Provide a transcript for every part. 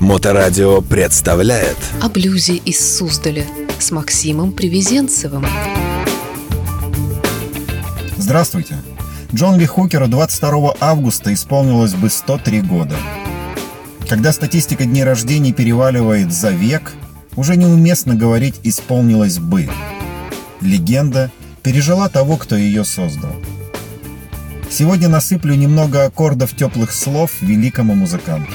Моторадио представляет О блюзе из Суздаля с Максимом Привезенцевым. Здравствуйте. Джон Ли Хукеру 22 августа исполнилось бы 103 года. Когда статистика дней рождений переваливает за век, уже неуместно говорить «исполнилось бы». Легенда пережила того, кто ее создал. Сегодня насыплю немного аккордов теплых слов великому музыканту.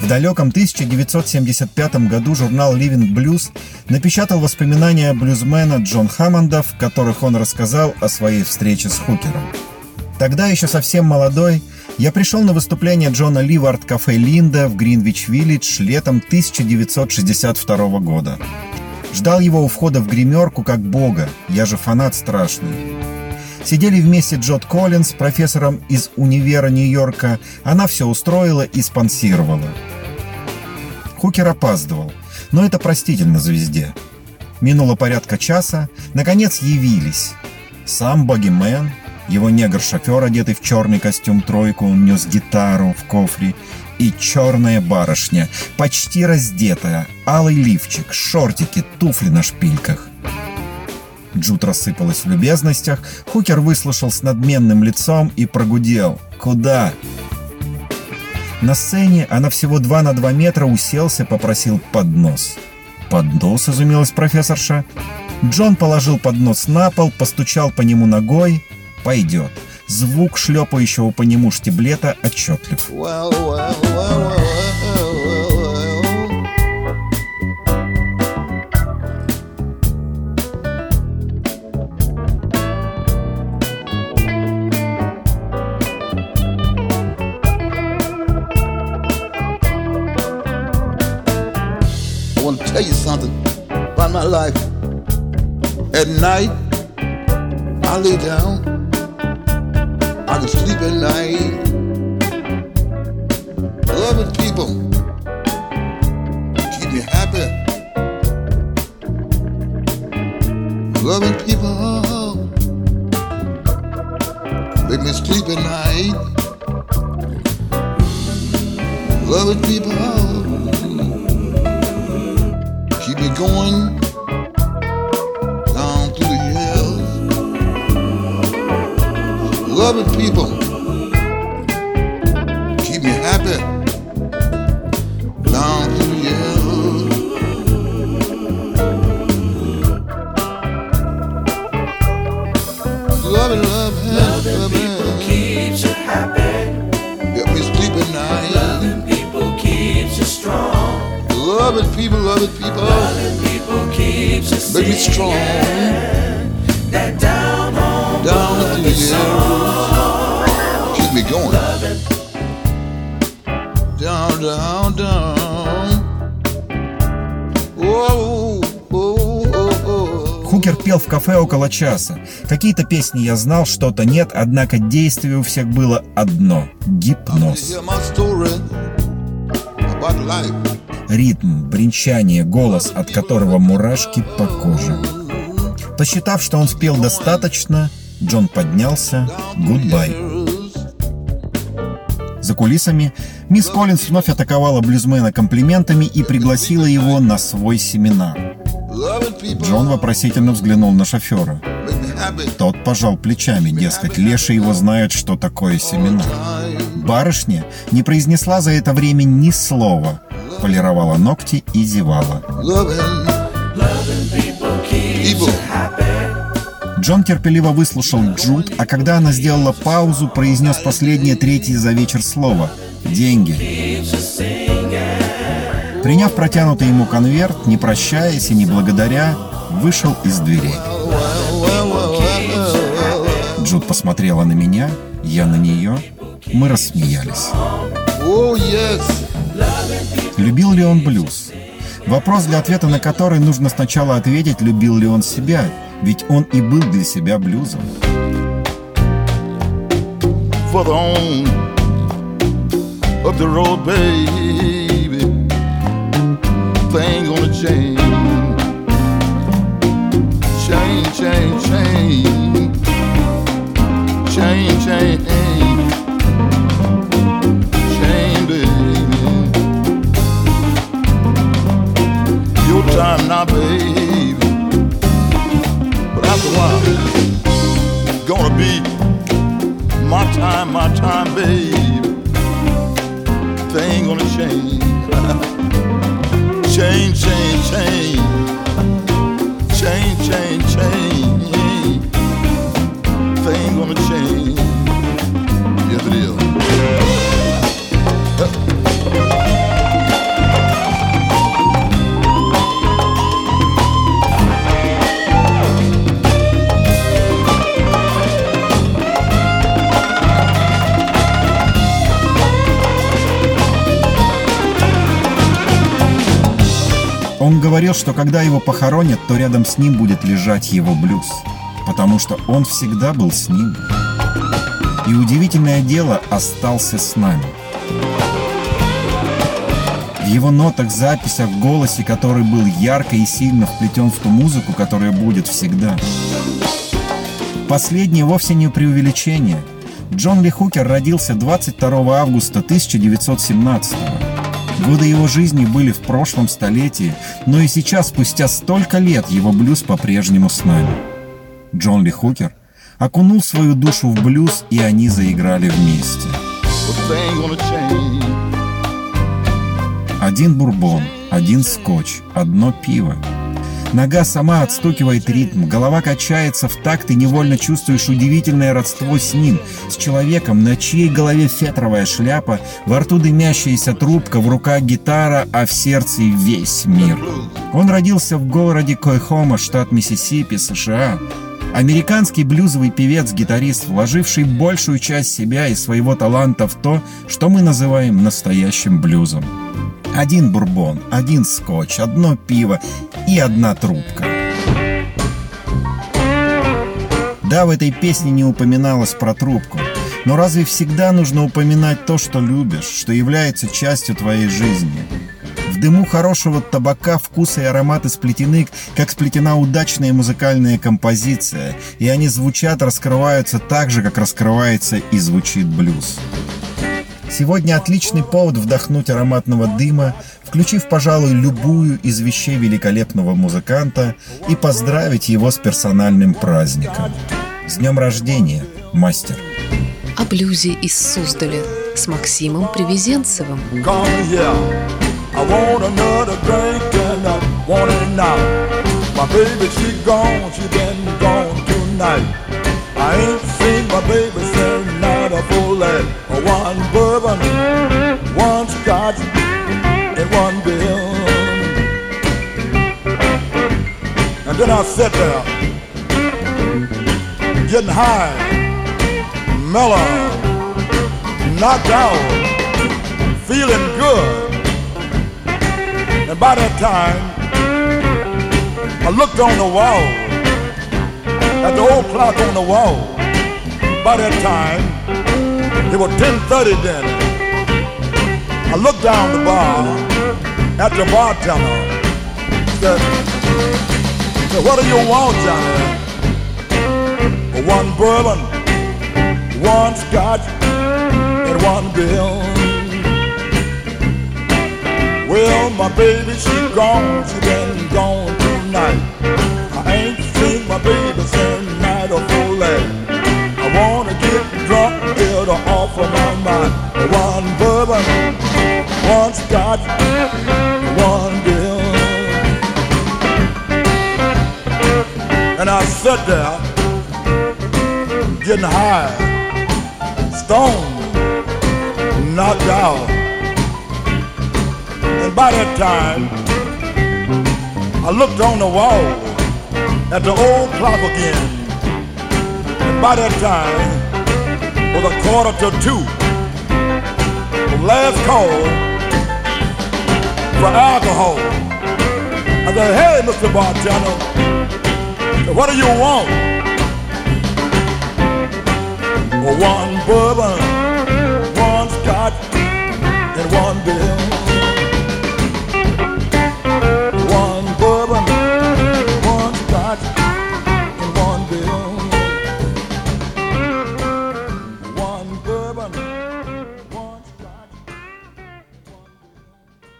В далеком 1975 году журнал Living Blues напечатал воспоминания блюзмена Джон Хаммонда, в которых он рассказал о своей встрече с Хукером. Тогда еще совсем молодой, я пришел на выступление Джона Ли в арт-кафе Линда в Гринвич-Виллидж летом 1962 года. Ждал его у входа в гримерку как бога, я же фанат страшный. Сидели вместе Джот Коллинз, профессором из универа Нью-Йорка. Она все устроила и спонсировала. Хукер опаздывал, но это простительно звезде. Минуло порядка часа, наконец явились. Сам Богимен, его негр-шофер, одетый в черный костюм тройку, он нес гитару в кофре, и черная барышня, почти раздетая, алый лифчик, шортики, туфли на шпильках. Джуд рассыпалась в любезностях, Хукер выслушал с надменным лицом и прогудел. «Куда?» На сцене она всего 2 на 2 метра уселся, попросил поднос. «Поднос?» – изумилась профессорша. Джон положил поднос на пол, постучал по нему ногой. «Пойдет». Звук шлепающего по нему штиблета отчетлив. Well, well, well, want my life. At night, I lay down. I can sleep at night. Loving people keep me happy. Loving people make me sleep at night. Loving people keep me going Loving people keep me happy down through hills. Loving, loving, Loving loving. people keeps you happy. Help me sleep at night. Loving people keeps you strong. Loving people, loving people. Loving people keeps you Make me strong. В кафе около часа. Какие-то песни я знал, что-то нет, однако действие у всех было одно – гипноз. Ритм, бренчание, голос, от которого мурашки по коже. Посчитав, что он спел достаточно, Джон поднялся. Goodbye. За кулисами мисс Коллинз вновь атаковала блюзмена комплиментами и пригласила его на свой семинар. Джон вопросительно взглянул на шофера. Тот пожал плечами, дескать, Леша его знает, что такое семинар. Барышня не произнесла за это время ни слова, полировала ногти и зевала. Джон терпеливо выслушал Джуд, а когда она сделала паузу, произнес последнее третье за вечер слово «деньги». Приняв протянутый ему конверт, не прощаясь и не благодаря, вышел из дверей. Джуд посмотрела на меня, я на нее. Мы рассмеялись. Любил ли он блюз? Вопрос, для ответа на который нужно сначала ответить, любил ли он себя, ведь он и был для себя блюзом. Up the road, Change, change, change, change, change, change, baby. Your time now, baby. Он говорил, что когда его похоронят, то рядом с ним будет лежать его блюз, потому что он всегда был с ним. И удивительное дело остался с нами. В его нотах, записях, голосе, который был ярко и сильно вплетен в ту музыку, которая будет всегда. Последнее вовсе не преувеличение. Джон Ли Хукер родился 22 августа 1917 года. Годы его жизни были в прошлом столетии, но и сейчас, спустя столько лет, его блюз по-прежнему с нами. Джон Ли Хукер окунул свою душу в блюз, и они заиграли вместе. Один бурбон, один скотч, одно пиво. Нога сама отстукивает ритм, голова качается в такт и невольно чувствуешь удивительное родство с ним, с человеком, на чьей голове фетровая шляпа, во рту дымящаяся трубка, в руках гитара, а в сердце весь мир. Он родился в городе Койхома, штат Миссисипи, США. Американский блюзовый певец-гитарист, вложивший большую часть себя и своего таланта в то, что мы называем настоящим блюзом. Один бурбон, один скотч, одно пиво и одна трубка. Да, в этой песне не упоминалось про трубку. Но разве всегда нужно упоминать то, что любишь, что является частью твоей жизни? В дыму хорошего табака вкусы и ароматы сплетены, как сплетена удачная музыкальная композиция, и они звучат, раскрываются так же, как раскрывается и звучит блюз. Сегодня отличный повод вдохнуть ароматного дыма, включив, пожалуй, любую из вещей великолепного музыканта и поздравить его с персональным праздником. С днем рождения, мастер! О блюзе из Суздаля с Максимом Привезенцевым. I ain't seen my baby One bourbon, one scotch, and one bill. And then I sit there, getting high, mellow, knocked out, feeling good. And by that time, I looked on the wall, at the old clock on the wall. By that time, it was 10.30 then. I looked down the bar at the bartender. Said, said, what do you want, Johnny? One bourbon, one scotch, and one bill. Well, my baby, she gone, she been gone tonight. One bourbon, one scotch, one bill. And I sat there, getting high, stoned, knocked out. And by that time, I looked on the wall at the old clock again. And by that time, it was a quarter to two. Last call for alcohol. I said, hey, Mr. Bartender, what do you want? One bourbon,